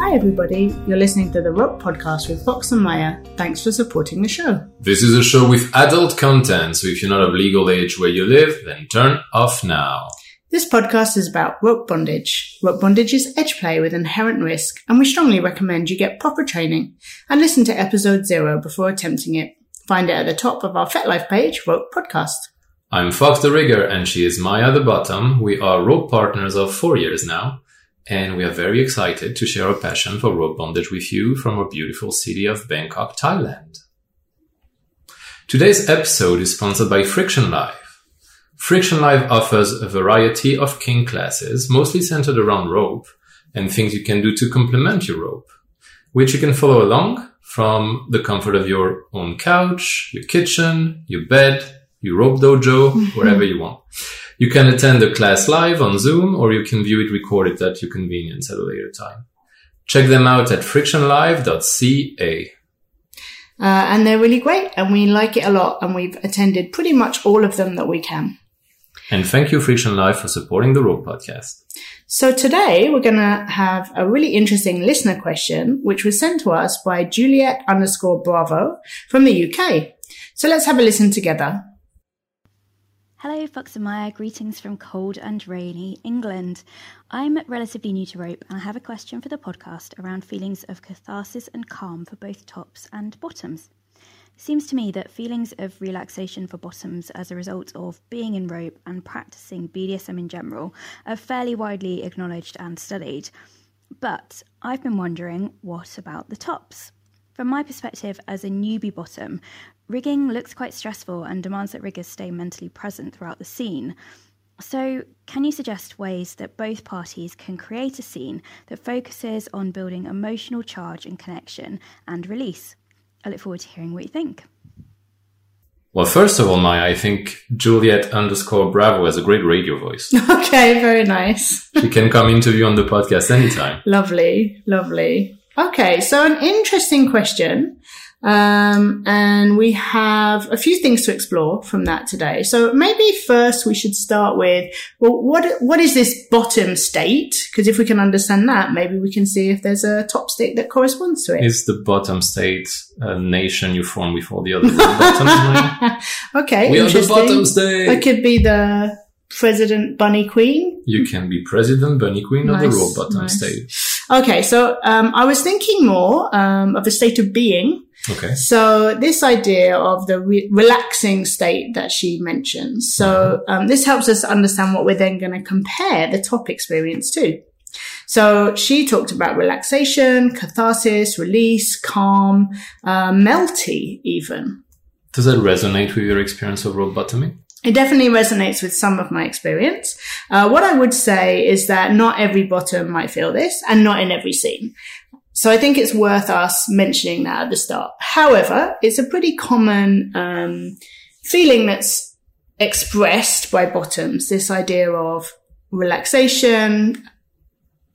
Hi, everybody. You're listening to the Rope Podcast with Fox and Maya. Thanks for supporting the show. This is a show with adult content, so if you're not of legal age where you live, then turn off now. This podcast is about rope bondage. Rope bondage is edge play with inherent risk, and we strongly recommend you get proper training and listen to episode zero before attempting it. Find it at the top of our FetLife page, Rope Podcast. I'm Fox the Rigger, and she is Maya the Bottom. We are rope partners of four years now, and we are very excited to share our passion for rope bondage with you from our beautiful city of Bangkok, Thailand. Today's episode is sponsored by Friction Live. Friction Live offers a variety of kink classes, mostly centered around rope and things you can do to complement your rope, which you can follow along from the comfort of your own couch, your kitchen, your bed, your rope dojo, wherever you want. You can attend the class live on Zoom or you can view it recorded at your convenience at a later time. Check them out at frictionlive.ca. Uh, and they're really great, and we like it a lot, and we've attended pretty much all of them that we can. And thank you, Friction Live, for supporting the Rope Podcast. So today we're going to have a really interesting listener question, which was sent to us by Juliet underscore Bravo from the UK. So let's have a listen together. Hello, Fox and Maya. Greetings from cold and rainy England. I'm relatively new to rope and I have a question for the podcast around feelings of catharsis and calm for both tops and bottoms. It seems to me that feelings of relaxation for bottoms as a result of being in rope and practicing BDSM in general are fairly widely acknowledged and studied. But I've been wondering what about the tops? From my perspective as a newbie bottom, rigging looks quite stressful and demands that riggers stay mentally present throughout the scene. So, can you suggest ways that both parties can create a scene that focuses on building emotional charge and connection and release? I look forward to hearing what you think. Well, first of all, Maya, I think Juliet underscore Bravo has a great radio voice. Okay, very nice. she can come interview on the podcast anytime. Lovely, lovely. Okay, so an interesting question. Um, and we have a few things to explore from that today. So maybe first we should start with, well, what, what is this bottom state? Because if we can understand that, maybe we can see if there's a top state that corresponds to it. Is the bottom state a nation you form before the other bottoms? okay. we are the bottom state. It could be the president bunny queen. You can be president bunny queen Nice, of the raw bottom nice. state. Okay. So, um, I was thinking more, um, of a state of being. Okay. So this idea of the re- relaxing state that she mentions. So um, this helps us understand what we're then going to compare the top experience to. So she talked about relaxation, catharsis, release, calm, uh, melty even. Does that resonate with your experience of rope bottoming? It definitely resonates with some of my experience. Uh, what I would say is that not every bottom might feel this and not in every scene. So I think it's worth us mentioning that at the start. However, it's a pretty common um, feeling that's expressed by bottoms. This idea of relaxation,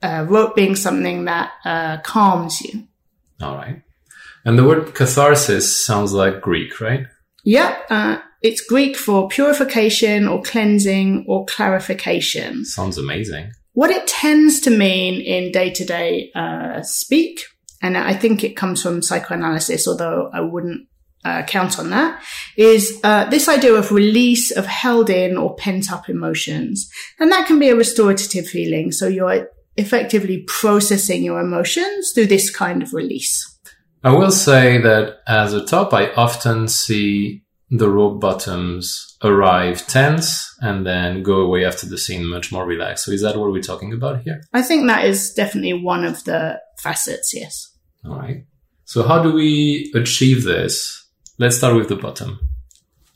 uh, rope being something that uh, calms you. All right. And the word catharsis sounds like Greek, right? Yeah, uh, it's Greek for purification or cleansing or clarification. Sounds amazing. What it tends to mean in day to day speak, and I think it comes from psychoanalysis, although I wouldn't uh, count on that, is uh, this idea of release of held in or pent up emotions. And that can be a restorative feeling. So you're effectively processing your emotions through this kind of release. I will say that as a top, I often see the rope bottoms arrive tense and then go away after the scene much more relaxed. So is that what we're talking about here? I think that is definitely one of the facets, yes. All right. So how do we achieve this? Let's start with the bottom.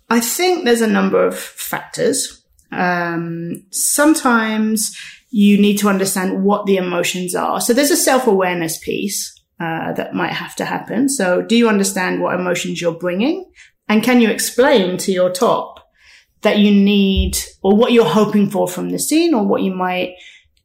I think there's a number of factors. Um, sometimes you need to understand what the emotions are. So there's a self awareness piece uh, that might have to happen. So do you understand what emotions you're bringing? And can you explain to your top that you need or what you're hoping for from the scene or what you might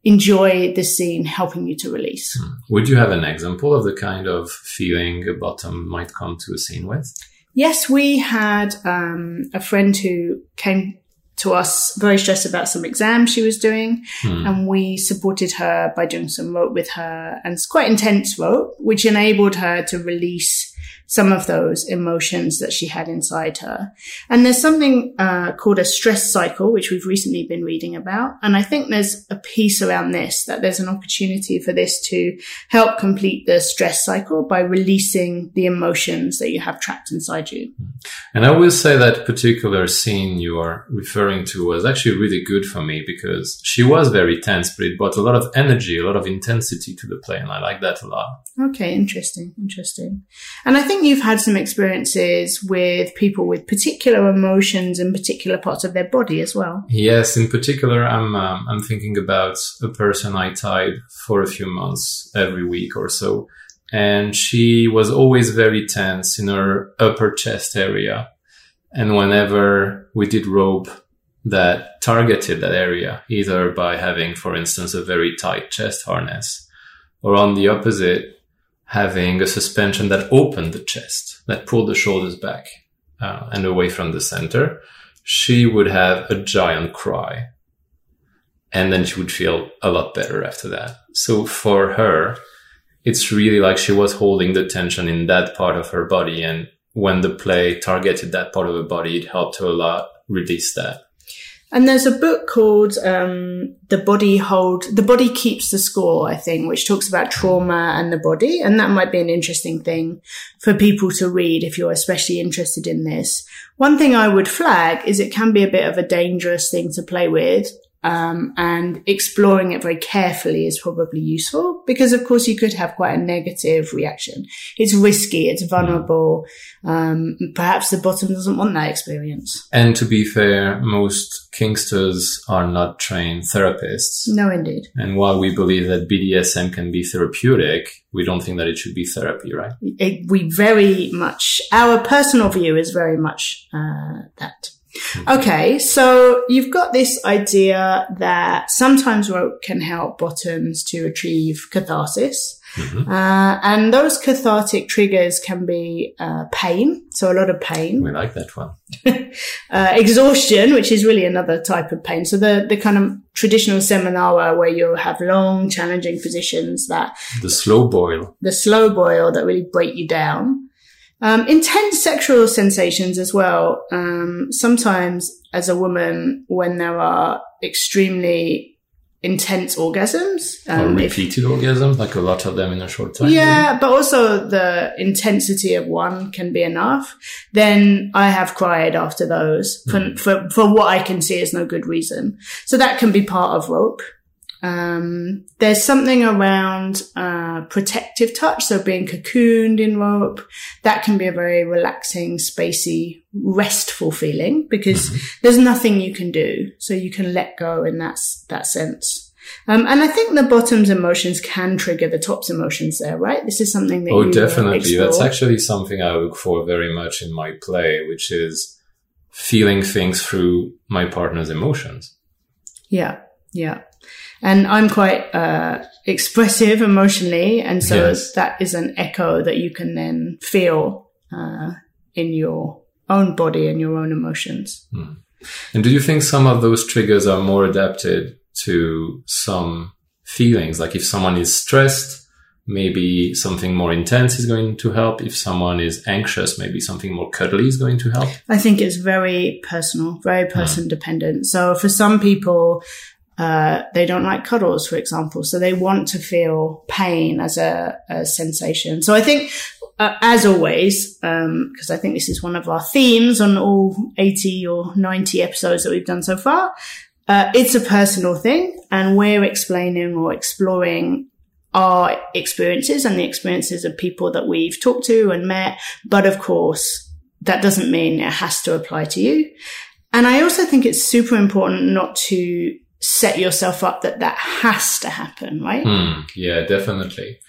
enjoy the scene helping you to release? Would you have an example of the kind of feeling a bottom might come to a scene with? Yes, we had um, a friend who came to us very stressed about some exams she was doing. And we supported her by doing some rope with her and it's quite intense rope, which enabled her to release some of those emotions that she had inside her. And there's something uh, called a stress cycle, which we've recently been reading about. And I think there's a piece around this that there's an opportunity for this to help complete the stress cycle by releasing the emotions that you have trapped inside you. And I will say that particular scene you are referring to was actually really good for me because she was very tense, but it brought a lot of energy, a lot of intensity to the play. And I like that a lot. Okay, interesting, interesting. And I think you've had some experiences with people with particular emotions and particular parts of their body as well. Yes, in particular, I'm um, I'm thinking about a person I tied for a few months every week or so, and she was always very tense in her upper chest area, and whenever we did rope that targeted that area, either by having, for instance, a very tight chest harness, or on the opposite, having a suspension that opened the chest, that pulled the shoulders back uh, and away from the center, she would have a giant cry. And then she would feel a lot better after that. So for her, it's really like she was holding the tension in that part of her body. And when the play targeted that part of her body, it helped her a lot release that. And there's a book called um, "The Body Hold," "The Body Keeps the Score," I think, which talks about trauma and the body, and that might be an interesting thing for people to read if you're especially interested in this. One thing I would flag is it can be a bit of a dangerous thing to play with. Um, and exploring it very carefully is probably useful because, of course, you could have quite a negative reaction. It's risky, it's vulnerable. Um, perhaps the bottom doesn't want that experience. And to be fair, most kinksters are not trained therapists. No, indeed. And while we believe that BDSM can be therapeutic, we don't think that it should be therapy, right? It, we very much, our personal view is very much uh, that. Okay, so you've got this idea that sometimes rope can help bottoms to achieve catharsis. Mm-hmm. Uh, and those cathartic triggers can be uh, pain, so a lot of pain, We like that one. uh, exhaustion, which is really another type of pain. So the the kind of traditional seminar where you have long, challenging positions that The slow boil. the slow boil that really break you down. Um, intense sexual sensations as well. Um, sometimes as a woman, when there are extremely intense orgasms, or um, if- repeated orgasms, like a lot of them in a short time. yeah, but also the intensity of one can be enough. Then I have cried after those for, for, for what I can see is no good reason. So that can be part of rope. Um, there's something around, uh, protective touch. So being cocooned in rope, that can be a very relaxing, spacey, restful feeling because there's nothing you can do. So you can let go in that, that sense. Um, and I think the bottom's emotions can trigger the top's emotions there, right? This is something that Oh, definitely. That's actually something I look for very much in my play, which is feeling things through my partner's emotions. Yeah, yeah. And I'm quite uh, expressive emotionally, and so Yes. that is an echo that you can then feel uh, in your own body and your own emotions. And do you think some of those triggers are more adapted to some feelings? Like if someone is stressed, maybe something more intense is going to help. If someone is anxious, maybe something more cuddly is going to help. I think it's very personal, very person dependent. So for some people, uh, they don't like cuddles, for example. So they want to feel pain as a, a sensation. So I think, uh, as always, because I think this is one of our themes on all 80 or 90 episodes that we've done so far, uh, it's a personal thing and we're explaining or exploring our experiences and the experiences of people that we've talked to and met. But of course, that doesn't mean it has to apply to you. And I also think it's super important not to set yourself up that that has to happen, right? Hmm, yeah, definitely.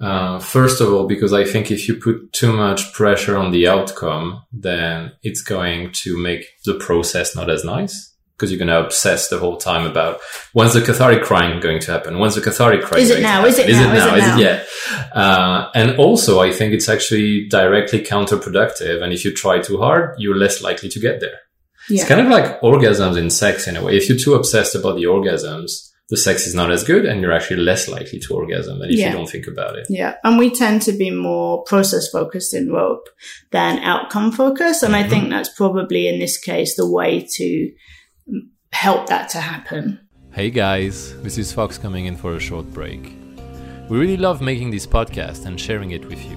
Uh, first of all, because I think if you put too much pressure on the outcome, then it's going to make the process not as nice. Because you're going to obsess the whole time about when's the cathartic crying going to happen? When's the cathartic crying? Is it now? Is it Is now? it Is now? it Is now? it yet? Uh, and also, I think it's actually directly counterproductive. And if you try too hard, you're less likely to get there. It's kind of like orgasms in sex in a way. If you're too obsessed about the orgasms, the sex is not as good and you're actually less likely to orgasm than if Yeah. you don't think about it. Yeah. And we tend to be more process focused in rope than outcome focused. And I mm-hmm. think that's probably in this case the way to help that to happen. Hey guys, this is Fox coming in for a short break. We really love making this podcast and sharing it with you,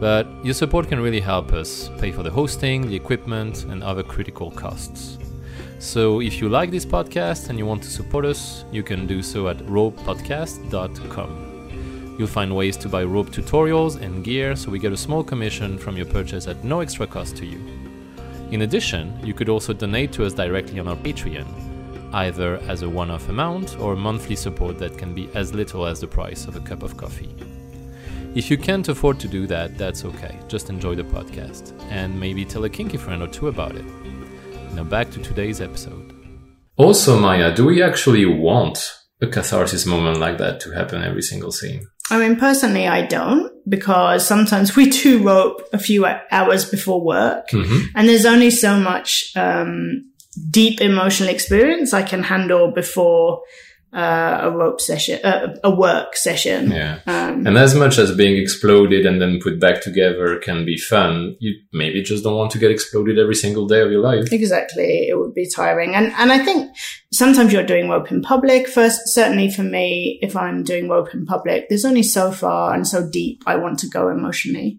but your support can really help us pay for the hosting, the equipment, and other critical costs. So if you like this podcast and you want to support us, you can do so at ropepodcast.com. You'll find ways to buy rope tutorials and gear so we get a small commission from your purchase at no extra cost to you. In addition, you could also donate to us directly on our Patreon, either as a one off amount or monthly support that can be as little as the price of a cup of coffee. If you can't afford to do that, that's okay. Just enjoy the podcast and maybe tell a kinky friend or two about it. Now back to today's episode. Also, Maya, do we actually want a catharsis moment like that to happen every single scene? I mean, personally, I don't because sometimes we do rope a few hours before work Mm-hmm. and there's only so much, um, deep emotional experience I can handle before, uh, a rope session, uh, a work session. Yeah. Um, And as much as being exploded and then put back together can be fun, you maybe just don't want to get exploded every single day of your life. Exactly. It would be tiring. And, and I think sometimes you're doing rope in public. First, certainly for me, if I'm doing rope in public, there's only so far and so deep I want to go emotionally.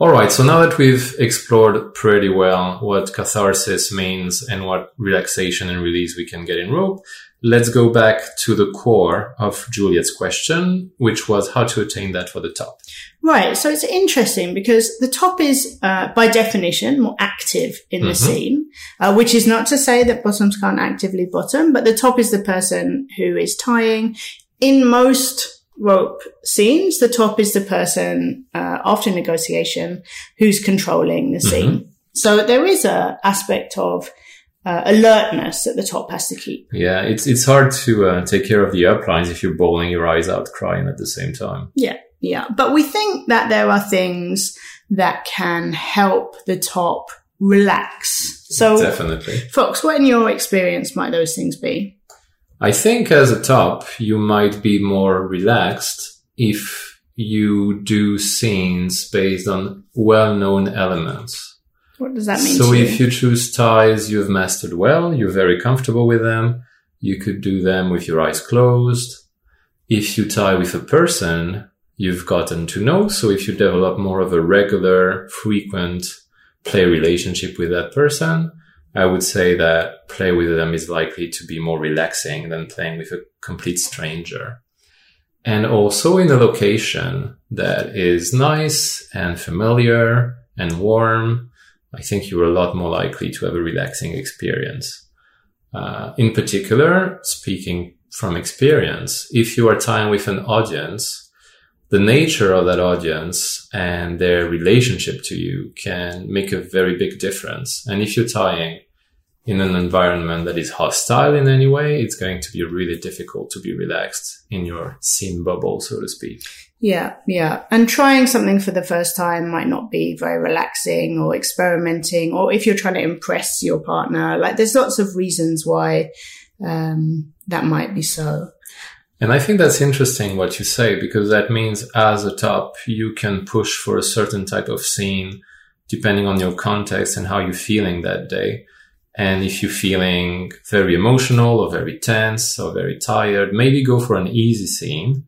All right. So now that we've explored pretty well what catharsis means and what relaxation and release we can get in rope, let's go back to the core of Juliet's question, which was how to attain that for the top. Right. So it's interesting because the top is, uh, by definition, more active in the Mhm. scene, uh, which is not to say that bottoms can't actively bottom, but the top is the person who is tying. In most rope scenes, the top is the person, uh, after negotiation who's controlling the scene. So there is a aspect of, uh, alertness that the top has to keep. Yeah. It's, it's hard to uh, take care of the uplines if you're bawling your eyes out crying at the same time. Yeah, yeah. But we think that there are things that can help the top relax. So, Definitely. Fox, what in your experience might those things be? I think as a top, you might be more relaxed if you do scenes based on well-known elements. What does that mean So if you? you choose ties you've mastered well, you're very comfortable with them, you could do them with your eyes closed. If you tie with a person you've gotten to know, so if you develop more of a regular, frequent play relationship with that person, I would say that play with them is likely to be more relaxing than playing with a complete stranger. And also in a location that is nice and familiar and warm, I think you're a lot more likely to have a relaxing experience. Uh, in particular, speaking from experience, if you are tying with an audience, the nature of that audience and their relationship to you can make a very big difference. And if you're tying in an environment that is hostile in any way, it's going to be really difficult to be relaxed in your scene bubble, so to speak. Yeah, yeah. And trying something for the first time might not be very relaxing or experimenting, or if you're trying to impress your partner, like there's lots of reasons why um, that might be so. And I think that's interesting what you say, because that means as a top, you can push for a certain type of scene depending on your context and how you're feeling that day. And if you're feeling very emotional or very tense or very tired, maybe go for an easy scene.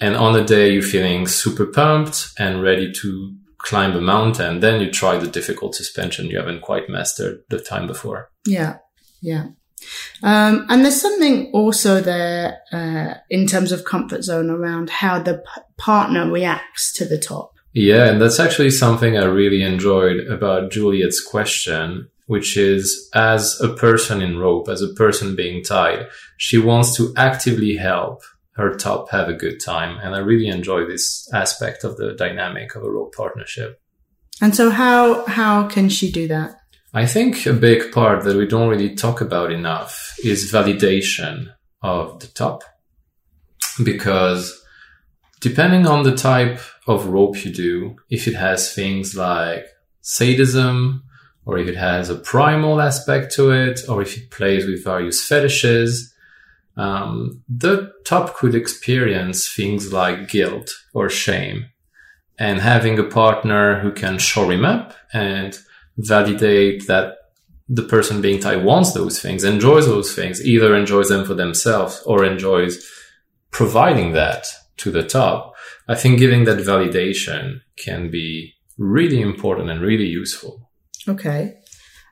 And on a day you're feeling super pumped and ready to climb a mountain, then you try the difficult suspension you haven't quite mastered the time before. Yeah, yeah. Um, and there's something also there uh, in terms of comfort zone around how the p- partner reacts to the top. Yeah, and that's actually something I really enjoyed about Juliet's question, which is as a person in rope, as a person being tied, she wants to actively help her top have a good time. And I really enjoy this aspect of the dynamic of a rope partnership. And so, how how can she do that? I think a big part that we don't really talk about enough is validation of the top. Because depending on the type of rope you do, if it has things like sadism or if it has a primal aspect to it, or if it plays with various fetishes. Um, the top could experience things like guilt or shame and having a partner who can shore him up and validate that the person being tied wants those things, enjoys those things, either enjoys them for themselves or enjoys providing that to the top. I think giving that validation can be really important and really useful. Okay.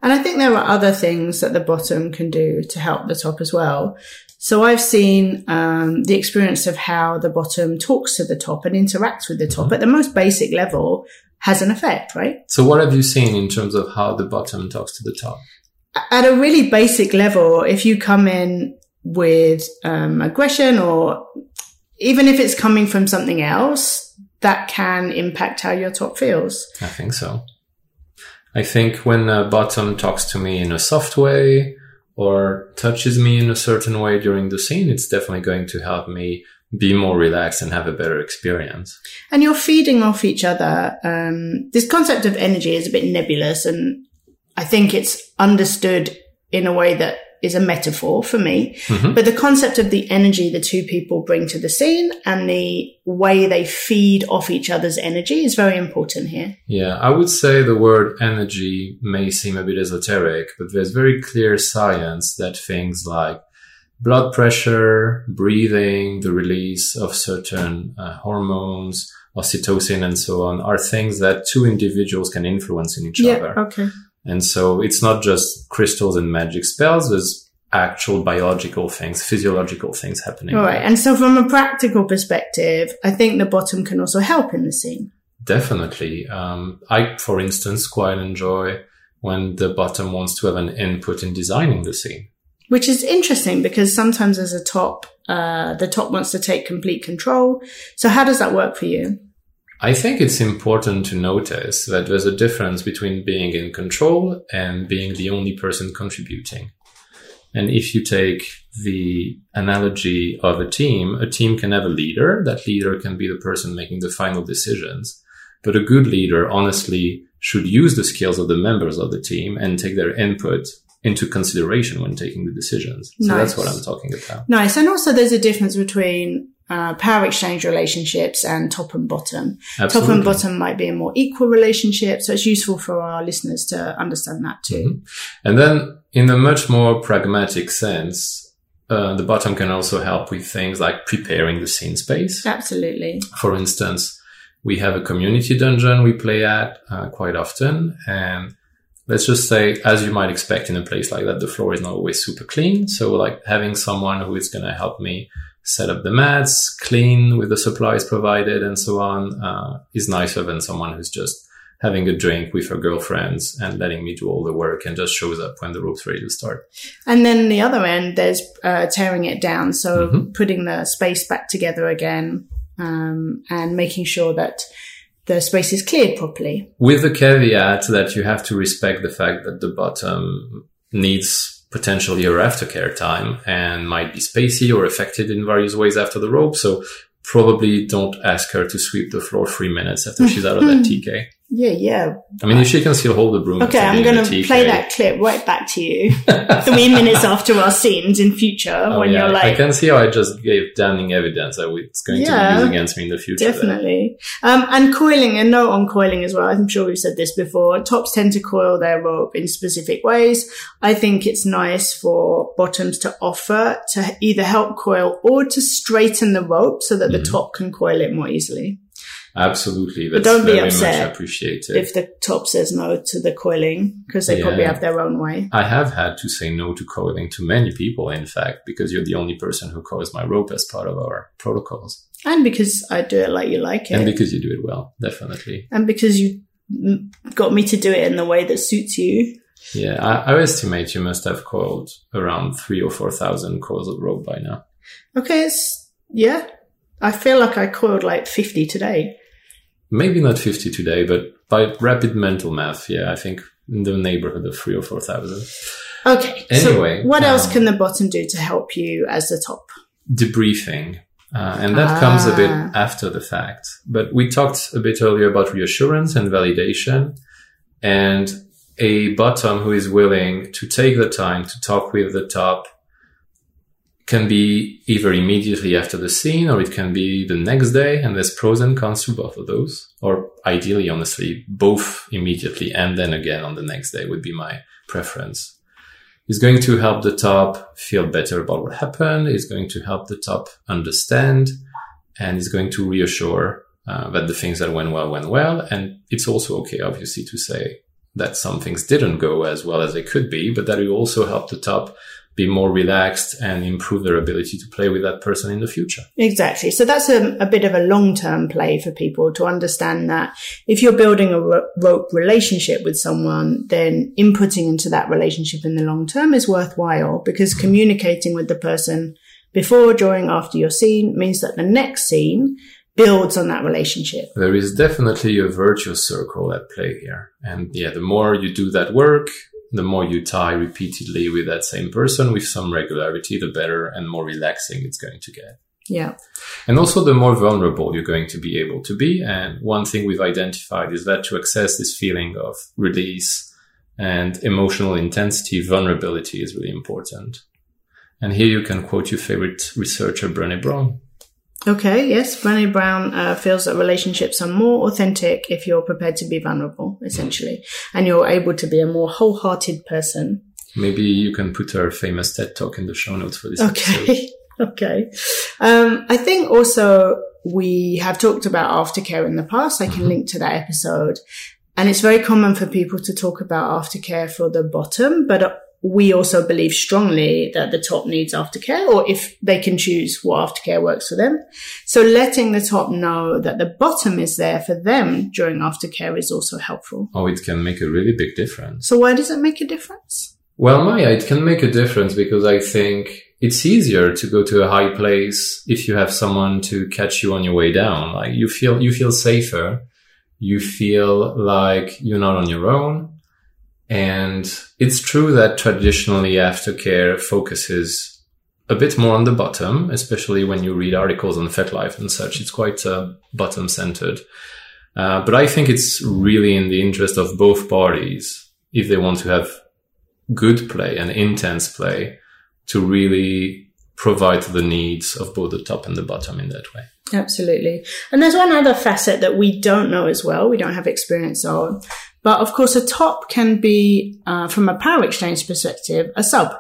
And I think there are other things that the bottom can do to help the top as well. So I've seen um, the experience of how the bottom talks to the top and interacts with the top Mm-hmm. at the most basic level has an effect, right? So what have you seen in terms of how the bottom talks to the top? At a really basic level, if you come in with um, aggression or even if it's coming from something else, that can impact how your top feels. I think so. I think when a bottom talks to me in a soft way or touches me in a certain way during the scene, it's definitely going to help me be more relaxed and have a better experience. and you're feeding off each other. Um, this concept of energy is a bit nebulous, and I think it's understood in a way that is a metaphor for me. Mhm. But the concept of the energy the two people bring to the scene and the way they feed off each other's energy is very important here. Yeah, I would say the word energy may seem a bit esoteric, but there's very clear science that things like blood pressure, breathing, the release of certain uh, hormones, oxytocin, and so on are things that two individuals can influence in each other. Okay. And so it's not just crystals and magic spells. There's actual biological things, physiological things happening. All right. there. And so, from a practical perspective, I think the bottom can also help in the scene. Definitely. Um, I, for instance, quite enjoy when the bottom wants to have an input in designing the scene. which is interesting because sometimes as a top, uh, the top wants to take complete control. So how does that work for you? I think it's important to notice that there's a difference between being in control and being the only person contributing. And if you take the analogy of a team, a team can have a leader. That leader can be the person making the final decisions. But a good leader honestly should use the skills of the members of the team and take their input into consideration when taking the decisions. So that's what I'm talking about. Nice. And also there's a difference between uh, power exchange relationships and top and bottom. Top and bottom might be a more equal relationship. So it's useful for our listeners to understand that too. Mhm. And then in a much more pragmatic sense, uh, the bottom can also help with things like preparing the scene space. Absolutely. For instance, we have a community dungeon we play at uh, quite often. And let's just say, as you might expect in a place like that, the floor is not always super clean. So like having someone who is going to help me set up the mats, clean with the supplies provided and so on, uh, is nicer than someone who's just having a drink with her girlfriends and letting me do all the work and just shows up when the rope's ready to start. And then the other end, there's uh, tearing it down. So Mhm. putting the space back together again um, and making sure that the space is cleared properly. with the caveat that you have to respect the fact that the bottom needs potentially your aftercare time and might be spacey or affected in various ways after the rope. So probably don't ask her to sweep the floor three minutes after she's out of that hmm. TK. Yeah, yeah. I mean, if she can still hold the broom. Okay, I'm going to play that clip right back to you three minutes after our scenes in future oh, when yeah, you're like. I can see how I just gave damning evidence that it's going to Yeah. be used against me in the future. Definitely. Um, and coiling, a note on coiling as well. I'm sure we've said this before. Tops tend to coil their rope in specific ways. I think it's nice for bottoms to offer to either help coil or to straighten the rope so that the Mhm. top can coil it more easily. Absolutely. But That's don't be very upset much appreciated. If the top says no to the coiling, because they probably have their own way. I have had to say no to coiling to many people, in fact, because you're the only person who coils my rope as part of our protocols. And because I do it like you like it. And because you do it well, definitely. and because you got me to do it in the way that suits you. Yeah, I, I estimate you must have coiled around three or 4,000 coils of rope by now. Okay, it's, yeah. I feel like I coiled like 50 today. Maybe not 50 today, but by rapid mental math, yeah, I think in the neighborhood of three or 4,000. Okay. Anyway, so what else um, can the bottom do to help you as the top? Debriefing. Uh, and that comes a bit Ah. after the fact. But we talked a bit earlier about reassurance and validation. And a bottom who is willing to take the time to talk with the top can be either immediately after the scene or it can be the next day and there's pros and cons to both of those. Or ideally honestly both immediately and then again on the next day would be my preference. It's going to help the top feel better about what happened. It's going to help the top understand. And it's going to reassure uh, that the things that went well went well. And it's also okay obviously to say that some things didn't go as well as they could be but that will also help the top be more relaxed and improve their ability to play with that person in the future. Exactly. So that's a, a bit of a long term play for people to understand that if you're building a rope relationship with someone, then inputting into that relationship in the long term is worthwhile because communicating with the person before, during, after your scene means that the next scene builds on that relationship. There is definitely a virtuous circle at play here. And yeah, the more you do that work, the more you tie repeatedly with that same person with some regularity, the better and more relaxing it's going to get. Yeah. And also the more vulnerable you're going to be able to be. And one thing we've identified is that to access this feeling of release and emotional intensity, vulnerability is really important. And here you can quote your favorite researcher, Brené Brown. Okay, yes. Brené Brown uh, feels that relationships are more authentic if you're prepared to be vulnerable, essentially, and you're able to be a more wholehearted person. Maybe you can put her famous TED talk in the show notes for this okay. episode. okay. Um, I think also we have talked about aftercare in the past. I can mm-hmm. link to that episode. And it's very common for people to talk about aftercare for the bottom, but we also believe strongly that the top needs aftercare or if they can choose what aftercare works for them. So letting the top know that the bottom is there for them during aftercare is also helpful. Oh, it can make a really big difference. So why does it make a difference? Well, Maya, it can make a difference because I think it's easier to go to a high place if you have someone to catch you on your way down. Like you feel, you feel safer. You feel like you're not on your own and it's true that traditionally aftercare focuses a bit more on the bottom, especially when you read articles on FetLife and such. It's quite uh, bottom centered. Uh, but I think it's really in the interest of both parties if they want to have good play and intense play to really provide the needs of both the top and the bottom in that way. Absolutely. And there's one other facet that we don't know as well, we don't have experience on, but of course, a top can be, uh, from a power exchange perspective, a sub.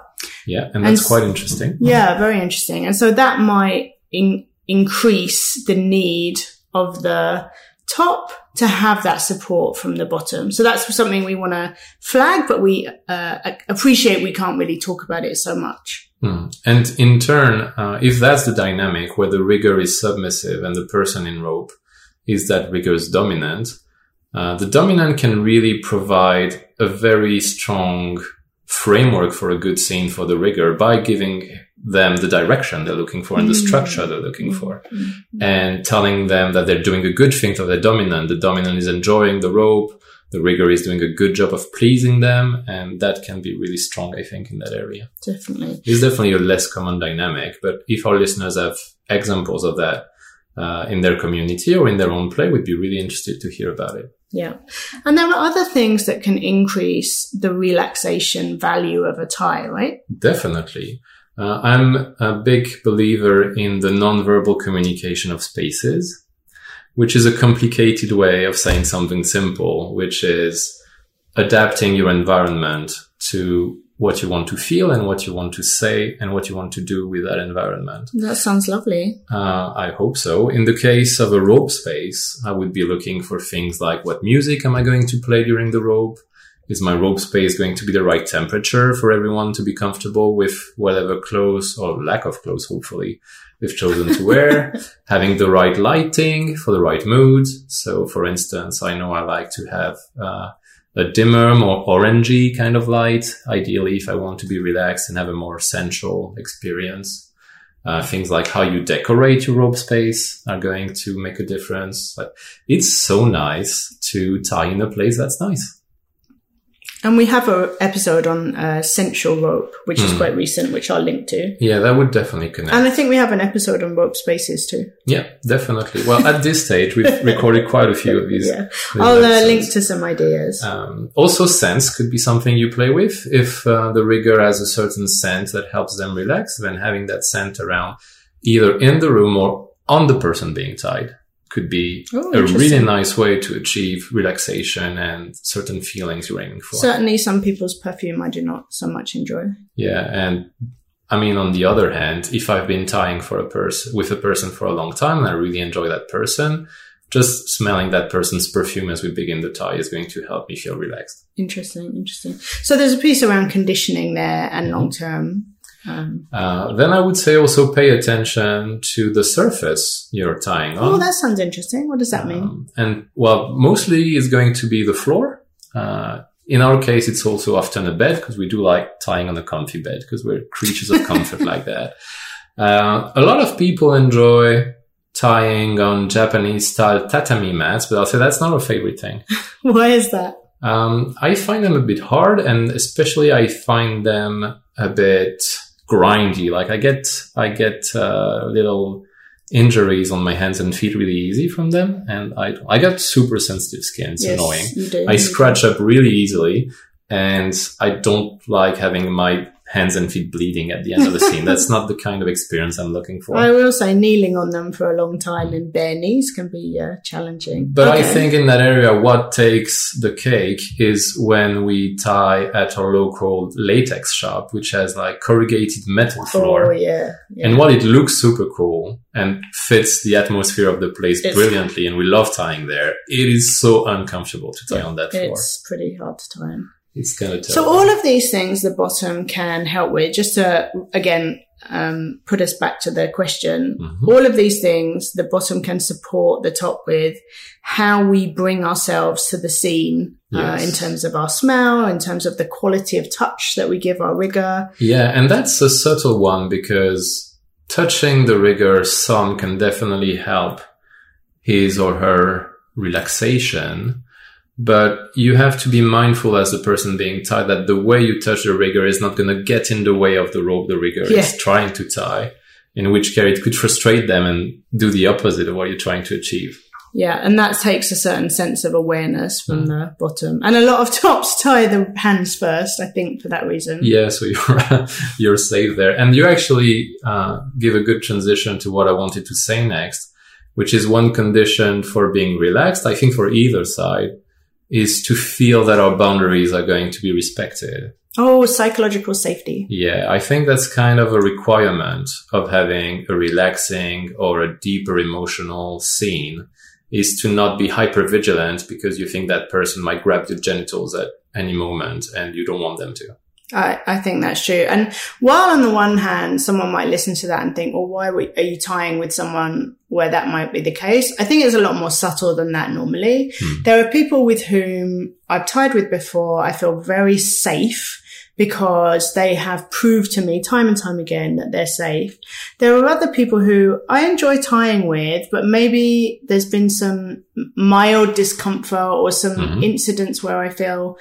Yeah, and that's and, quite interesting. Yeah, very interesting. And so that might in, increase the need of the top to have that support from the bottom. So that's something we want to flag, but we uh, appreciate we can't really talk about it so much. Hmm. And in turn, uh, if that's the dynamic where the rigger is submissive and the person in rope is that rigger's dominant, uh, the dominant can really provide a very strong framework for a good scene for the rigger by giving them the direction they're looking for and the mm-hmm. structure they're looking for mm-hmm. and telling them that they're doing a good thing for the dominant. The dominant is enjoying the rope. The rigger is doing a good job of pleasing them. And that can be really strong, I think, in that area. Definitely. It's definitely a less common dynamic, but if our listeners have examples of that uh, in their community or in their own play, we'd be really interested to hear about it. Yeah. And there are other things that can increase the relaxation value of a tie, right? Definitely. Uh, I'm a big believer in the nonverbal communication of spaces, which is a complicated way of saying something simple, which is adapting your environment to what you want to feel and what you want to say and what you want to do with that environment. That sounds lovely. Uh, I hope so. In the case of a rope space, I would be looking for things like what music am I going to play during the rope? Is my rope space going to be the right temperature for everyone to be comfortable with whatever clothes or lack of clothes, hopefully, we've chosen to wear? Having the right lighting for the right mood. So, for instance, I know I like to have, uh, a dimmer, more orangey kind of light. Ideally, if I want to be relaxed and have a more sensual experience. Uh, things like how you decorate your rope space are going to make a difference. But it's so nice to tie in a place that's nice. And we have an episode on uh, sensual rope, which is quite recent, which I'll link to. Yeah, that would definitely connect. And I think we have an episode on rope spaces too. yeah, definitely. Well, at this stage, we've recorded quite a few of these. Yeah. these I'll uh, link to some ideas. Um, also, sense could be something you play with. If uh, the rigger has a certain scent that helps them relax, then having that scent around either in the room or on the person being tied could be Oh, a really nice way to achieve relaxation and certain feelings you're aiming for. Certainly, some people's perfume I do not so much enjoy. yeah, and I mean, on the other hand, if I've been tying for a person with a person for a long time and I really enjoy that person, just smelling that person's perfume as we begin the tie is going to help me feel relaxed. Interesting, interesting. So there's a piece around conditioning there and long term. Um, Uh, then I would say also pay attention to the surface you're tying on. oh, that sounds interesting. What does that mean? Um, and well, mostly it's going to be the floor. Uh, in our case, it's also often a bed because we do like tying on a comfy bed because we're creatures of comfort like that. Uh, a lot of people enjoy tying on Japanese style tatami mats, but I'll say that's not a favorite thing. Why is that? Um, I find them a bit hard, and especially I find them a bit grindy. Like I get, I get uh, little injuries on my hands and feet really easy from them, and I, I got super sensitive skin. It's annoying. you do. I scratch up really easily, and I don't like having my hands and feet bleeding at the end of the scene. That's not the kind of experience I'm looking for. I will say kneeling on them for a long time in bare knees can be uh, challenging. But I think in that area, what takes the cake is when we tie at our local latex shop, which has like corrugated metal floor. Oh yeah, yeah. And while it looks super cool and fits the atmosphere of the place It's- brilliantly, and we love tying there, it is so uncomfortable to tie on that floor. It's, pretty hard to time. kind of So all of these things the bottom can help with, just to again um, put us back to the question. Mhm. All of these things the bottom can support the top with how we bring ourselves to the scene uh, in terms of our smell, in terms of the quality of touch that we give our rigger. Yeah, and that's a subtle one because touching the rigger some can definitely help his or her relaxation. But you have to be mindful as a person being tied that the way you touch the rigger is not going to get in the way of the rope the rigger Yeah. is trying to tie. In which case it could frustrate them and do the opposite of what you're trying to achieve. Yeah, and that takes a certain sense of awareness Mm. from the bottom. And a lot of tops tie the hands first, I think, for that reason. Yeah, so you're you're safe there, and you actually uh, give a good transition to what I wanted to say next, which is one condition for being relaxed. I think for either side is to feel that our boundaries are going to be respected. Oh, psychological safety. Yeah, I think that's kind of a requirement of having a relaxing or a deeper emotional scene is to not be hyper vigilant because you think that person might grab your genitals at any moment and you don't want them to. I, I think that's true. And while on the one hand, someone might listen to that and think, well, why are, you tying with someone where that might be the case? I think it's a lot more subtle than that normally. There are people with whom I've tied with before. I feel very safe because they have proved to me time and time again that they're safe. There are other people who I enjoy tying with, but maybe there's been some mild discomfort or some Mhm. incidents where I feel,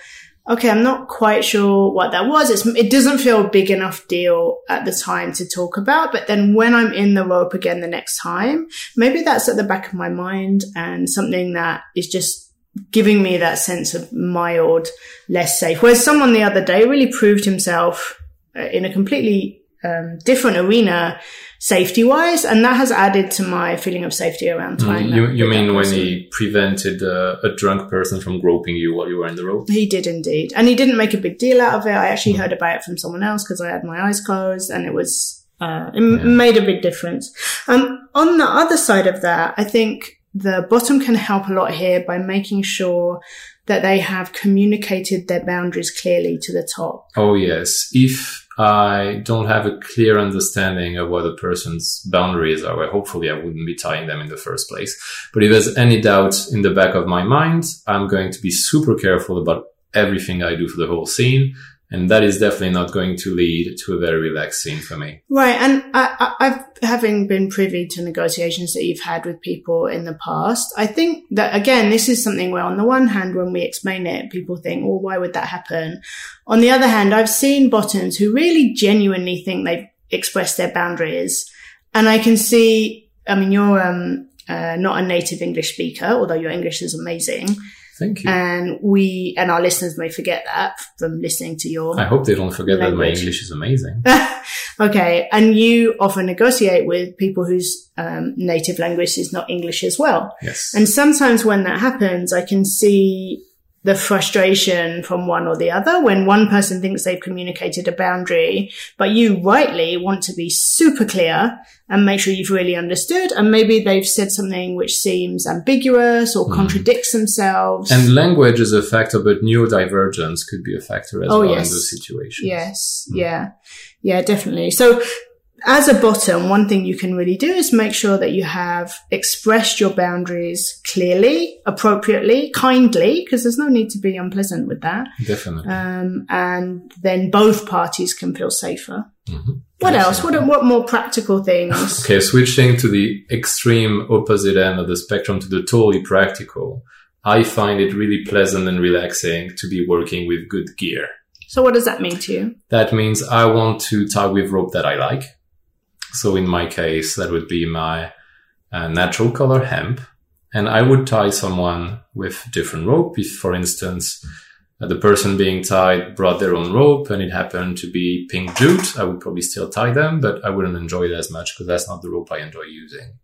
okay, I'm not quite sure what that was. It's, it doesn't feel a big enough deal at the time to talk about. But then when I'm in the rope again the next time, maybe that's at the back of my mind and something that is just giving me that sense of mild, less safe. Whereas someone the other day really proved himself uh, in a completely um, different arena safety wise. And that has added to my feeling of safety around tying. Mm, you you mean when he prevented uh, a drunk person from groping you while you were in the rope? He did indeed. And he didn't make a big deal out of it. I actually heard about it from someone else because I had my eyes closed and it was, uh, it Yeah. made a big difference. Um, on the other side of that, I think the bottom can help a lot here by making sure that they have communicated their boundaries clearly to the top. Oh yes. If I don't have a clear understanding of what a person's boundaries are, well, hopefully I wouldn't be tying them in the first place. But if there's any doubt in the back of my mind, I'm going to be super careful about everything I do for the whole scene And that is definitely not going to lead to a very relaxed scene for me. Right. And I, I've, having been privy to negotiations that you've had with people in the past, I think that again, this is something where on the one hand, when we explain it, people think, well, why would that happen? On the other hand, I've seen bottoms who really genuinely think they've expressed their boundaries. And I can see, I mean, you're, um, uh, not a native English speaker, although your English is amazing. Thank you. And we, and our listeners may forget that from listening to your. I hope they don't forget that my English is amazing. okay. And you often negotiate with people whose um, native language is not English as well. Yes. And sometimes when that happens, I can see the frustration from one or the other when one person thinks they've communicated a boundary, but you rightly want to be super clear and make sure you've really understood. And maybe they've said something which seems ambiguous or contradicts themselves. Hmm. And language is a factor, but neurodivergence could be a factor as Oh, well yes. in those situations. Yes. Yeah. Yeah, definitely. So as a bottom, one thing you can really do is make sure that you have expressed your boundaries clearly, appropriately, kindly, because there's no need to be unpleasant with that. Definitely. Um, and then both parties can feel safer. Mhm. What else? What, what more practical things? Okay, switching to the extreme opposite end of the spectrum to the totally practical. I find it really pleasant and relaxing to be working with good gear. So what does that mean to you? That means I want to tie with rope that I like. So in my case, that would be my uh, natural color hemp. And I would tie someone with different rope. If, for instance, uh, the person being tied brought their own rope and it happened to be pink jute, I would probably still tie them, but I wouldn't enjoy it as much because that's not the rope I enjoy using.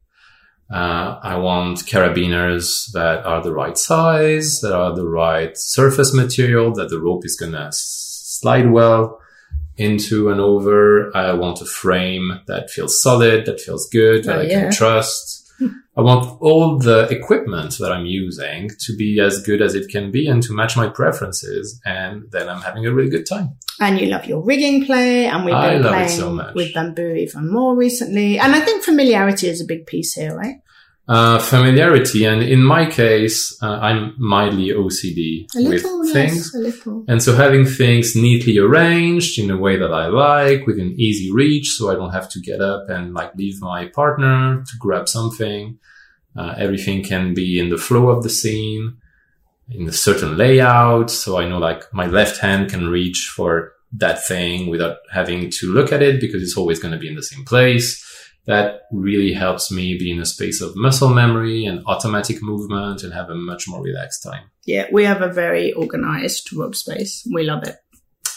Uh, I want carabiners that are the right size, that are the right surface material, that the rope is gonna slide well into and over. I want a frame that feels solid, that feels good, that Oh, I yeah. can trust. I want all the equipment that I'm using to be as good as it can be and to match my preferences. And then I'm having a really good time. And you love your rigging play, and we've been playing so much. with bamboo even more recently. And I think familiarity is a big piece here, right? Uh, familiarity. And in my case, uh, I'm mildly OCD A little, with yes, things. a little. And so having things neatly arranged in a way that I like within easy reach so I don't have to get up and like leave my partner to grab something. Uh, everything can be in the flow of the scene in a certain layout. So I know like my left hand can reach for that thing without having to look at it because it's always going to be in the same place. That really helps me be in a space of muscle memory and automatic movement and have a much more relaxed time. Yeah, we have a very organized rope space. We love it.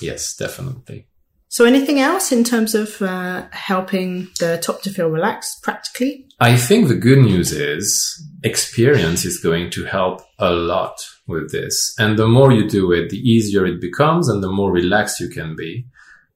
Yes, definitely. So, anything else in terms of uh, helping the top to feel relaxed practically? I think the good news is experience is going to help a lot with this. And the more you do it, the easier it becomes and the more relaxed you can be.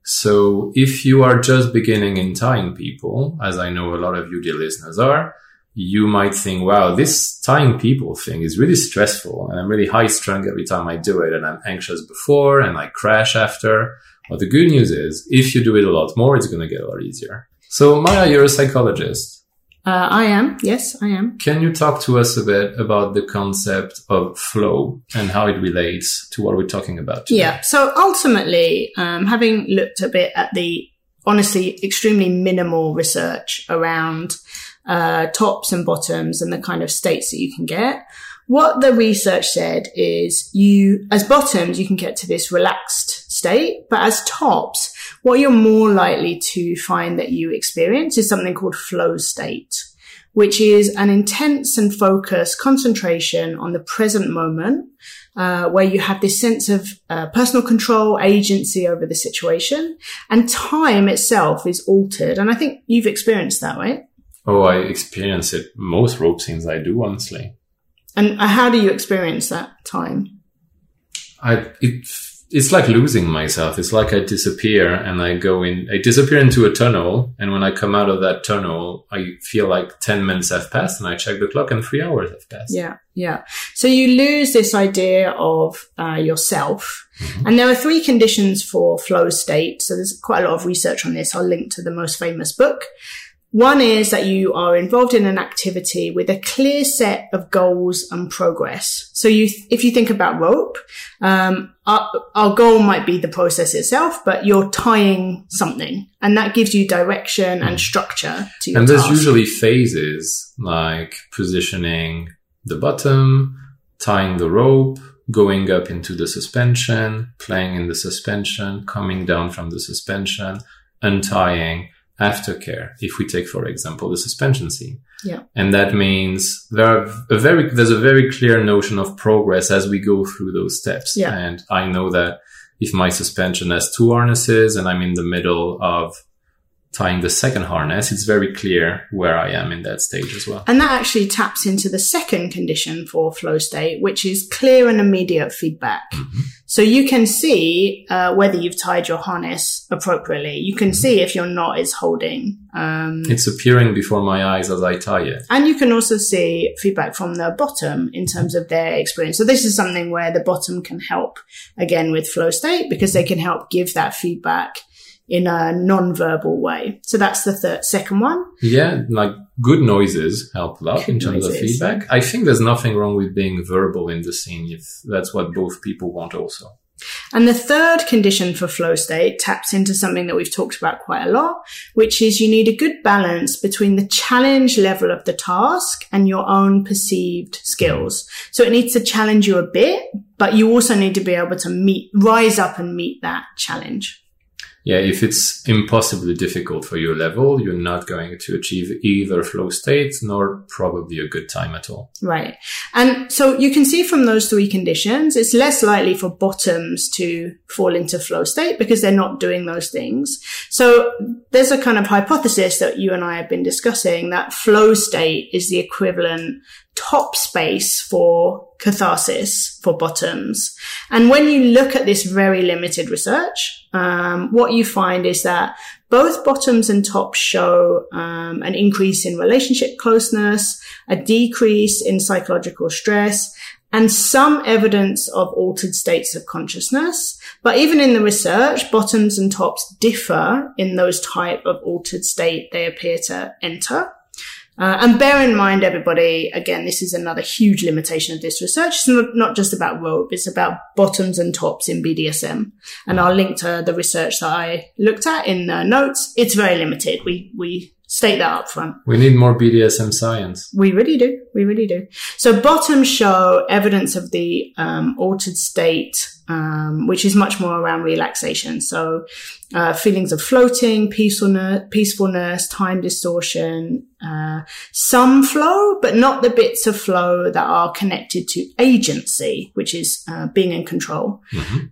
So if you are just beginning in tying people, as I know a lot of you dear listeners are, you might think, wow, this tying people thing is really stressful and I'm really high strung every time I do it and I'm anxious before and I crash after. But the good news is if you do it a lot more, it's going to get a lot easier. So Maya, you're a psychologist. Uh, I am. Yes, I am. Can you talk to us a bit about the concept of flow and how it relates to what we're talking about? Today? Yeah. So, ultimately, um, having looked a bit at the honestly extremely minimal research around uh, tops and bottoms and the kind of states that you can get. What the research said is you, as bottoms, you can get to this relaxed state, but as tops, what you're more likely to find that you experience is something called flow state, which is an intense and focused concentration on the present moment, uh, where you have this sense of uh, personal control, agency over the situation, and time itself is altered. And I think you've experienced that, right? Oh, I experience it most rope scenes I do, honestly. And uh, how do you experience that time? I it it's like losing myself. It's like I disappear and I go in. I disappear into a tunnel, and when I come out of that tunnel, I feel like ten minutes have passed, and I check the clock, and three hours have passed. Yeah, yeah. So you lose this idea of uh, yourself. And there are three conditions for flow state. So there's quite a lot of research on this. I'll link to the most famous book. One is that you are involved in an activity with a clear set of goals and progress. So you, if you think about rope, um, our, our, goal might be the process itself, but you're tying something and that gives you direction and structure to your And there's task. usually phases like positioning the bottom, tying the rope, going up into the suspension, playing in the suspension, coming down from the suspension, untying, aftercare. If we take, for example, the suspension scene. Yeah. And that means there are a very, there's a very clear notion of progress as we go through those steps. Yeah. And I know that if my suspension has two harnesses and I'm in the middle of tying the second harness, it's very clear where I am in that stage as well. And that actually taps into the second condition for flow state, which is clear and immediate feedback. Mm-hmm. So you can see uh, whether you've tied your harness appropriately. You can see if your knot is holding. Um, It's appearing before my eyes as I tie it. and you can also see feedback from the bottom in terms of their experience. So this is something where the bottom can help again with flow state because they can help give that feedback in a non-verbal way. So that's the third, second one. Yeah, like good noises help a lot Good in terms of feedback. I think there's nothing wrong with being verbal in the scene if that's what both people want also. And the third condition for flow state taps into something that we've talked about quite a lot, which is you need a good balance between the challenge level of the task and your own perceived skills. Mm. So it needs to challenge you a bit, but you also need to be able to meet, rise up and meet that challenge. Yeah, if it's impossibly difficult for your level, you're not going to achieve either flow state nor probably a good time at all. Right. And so you can see from those three conditions, it's less likely for bottoms to fall into flow state because they're not doing those things. So there's a kind of hypothesis that you and I have been discussing that flow state is the equivalent top space for catharsis for bottoms. And when you look at this very limited research, um, what you find is that both bottoms and tops show um, an increase in relationship closeness, a decrease in psychological stress, and some evidence of altered states of consciousness. But even in the research, bottoms and tops differ in those type of altered state they appear to enter. Uh, and bear in mind, everybody, again, this is another huge limitation of this research. It's not, not just about rope, it's about bottoms and tops in BDSM. And I'll link to the research that I looked at in the notes. It's very limited. We, we state that up front. We need more BDSM science. We really do. We really do. So bottoms show evidence of the um, altered state, um, which is much more around relaxation. So uh, feelings of floating, peacefulness, peacefulness, time distortion, uh, some flow, but not the bits of flow that are connected to agency, which is uh, being in control.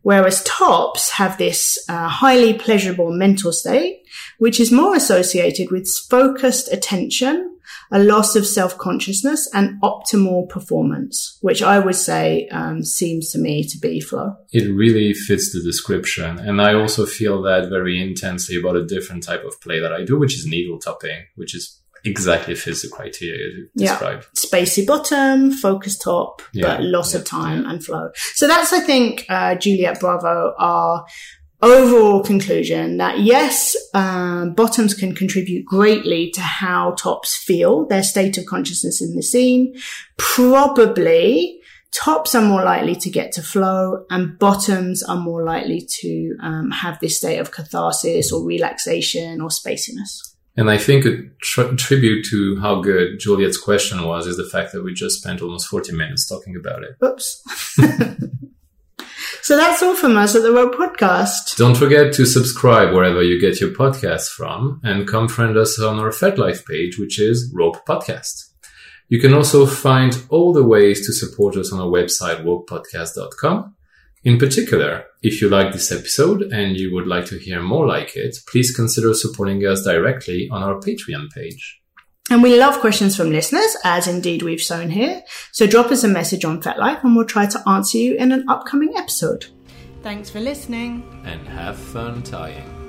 Whereas tops have this uh, highly pleasurable mental state, which is more associated with focused attention, a loss of self-consciousness and optimal performance, which I would say um, seems to me to be flow. It really fits the description. And I also feel that very intensely about a different type of play that I do, which is needle topping, which is exactly fits the criteria you Yeah. described. Spacey bottom, focused top, Yeah, but loss of yeah, time and flow. So that's, I think, uh, Juliet Bravo, our overall conclusion that yes, um, bottoms can contribute greatly to how tops feel, their state of consciousness in the scene. Probably tops are more likely to get to flow and bottoms are more likely to um, have this state of catharsis or relaxation or spaciness. And I think a tr- tribute to how good Juliet's question was is the fact that we just spent almost 40 minutes talking about it. Oops. so that's all from us at the Rope Podcast. Don't forget to subscribe wherever you get your podcasts from and come friend us on our FetLife page, which is Rope Podcast. You can also find all the ways to support us on our website, ropepodcast.com. In particular, if you like this episode and you would like to hear more like it, please consider supporting us directly on our Patreon page. And we love questions from listeners, as indeed we've shown here. So drop us a message on FetLife and we'll try to answer you in an upcoming episode. Thanks for listening. And have fun tying.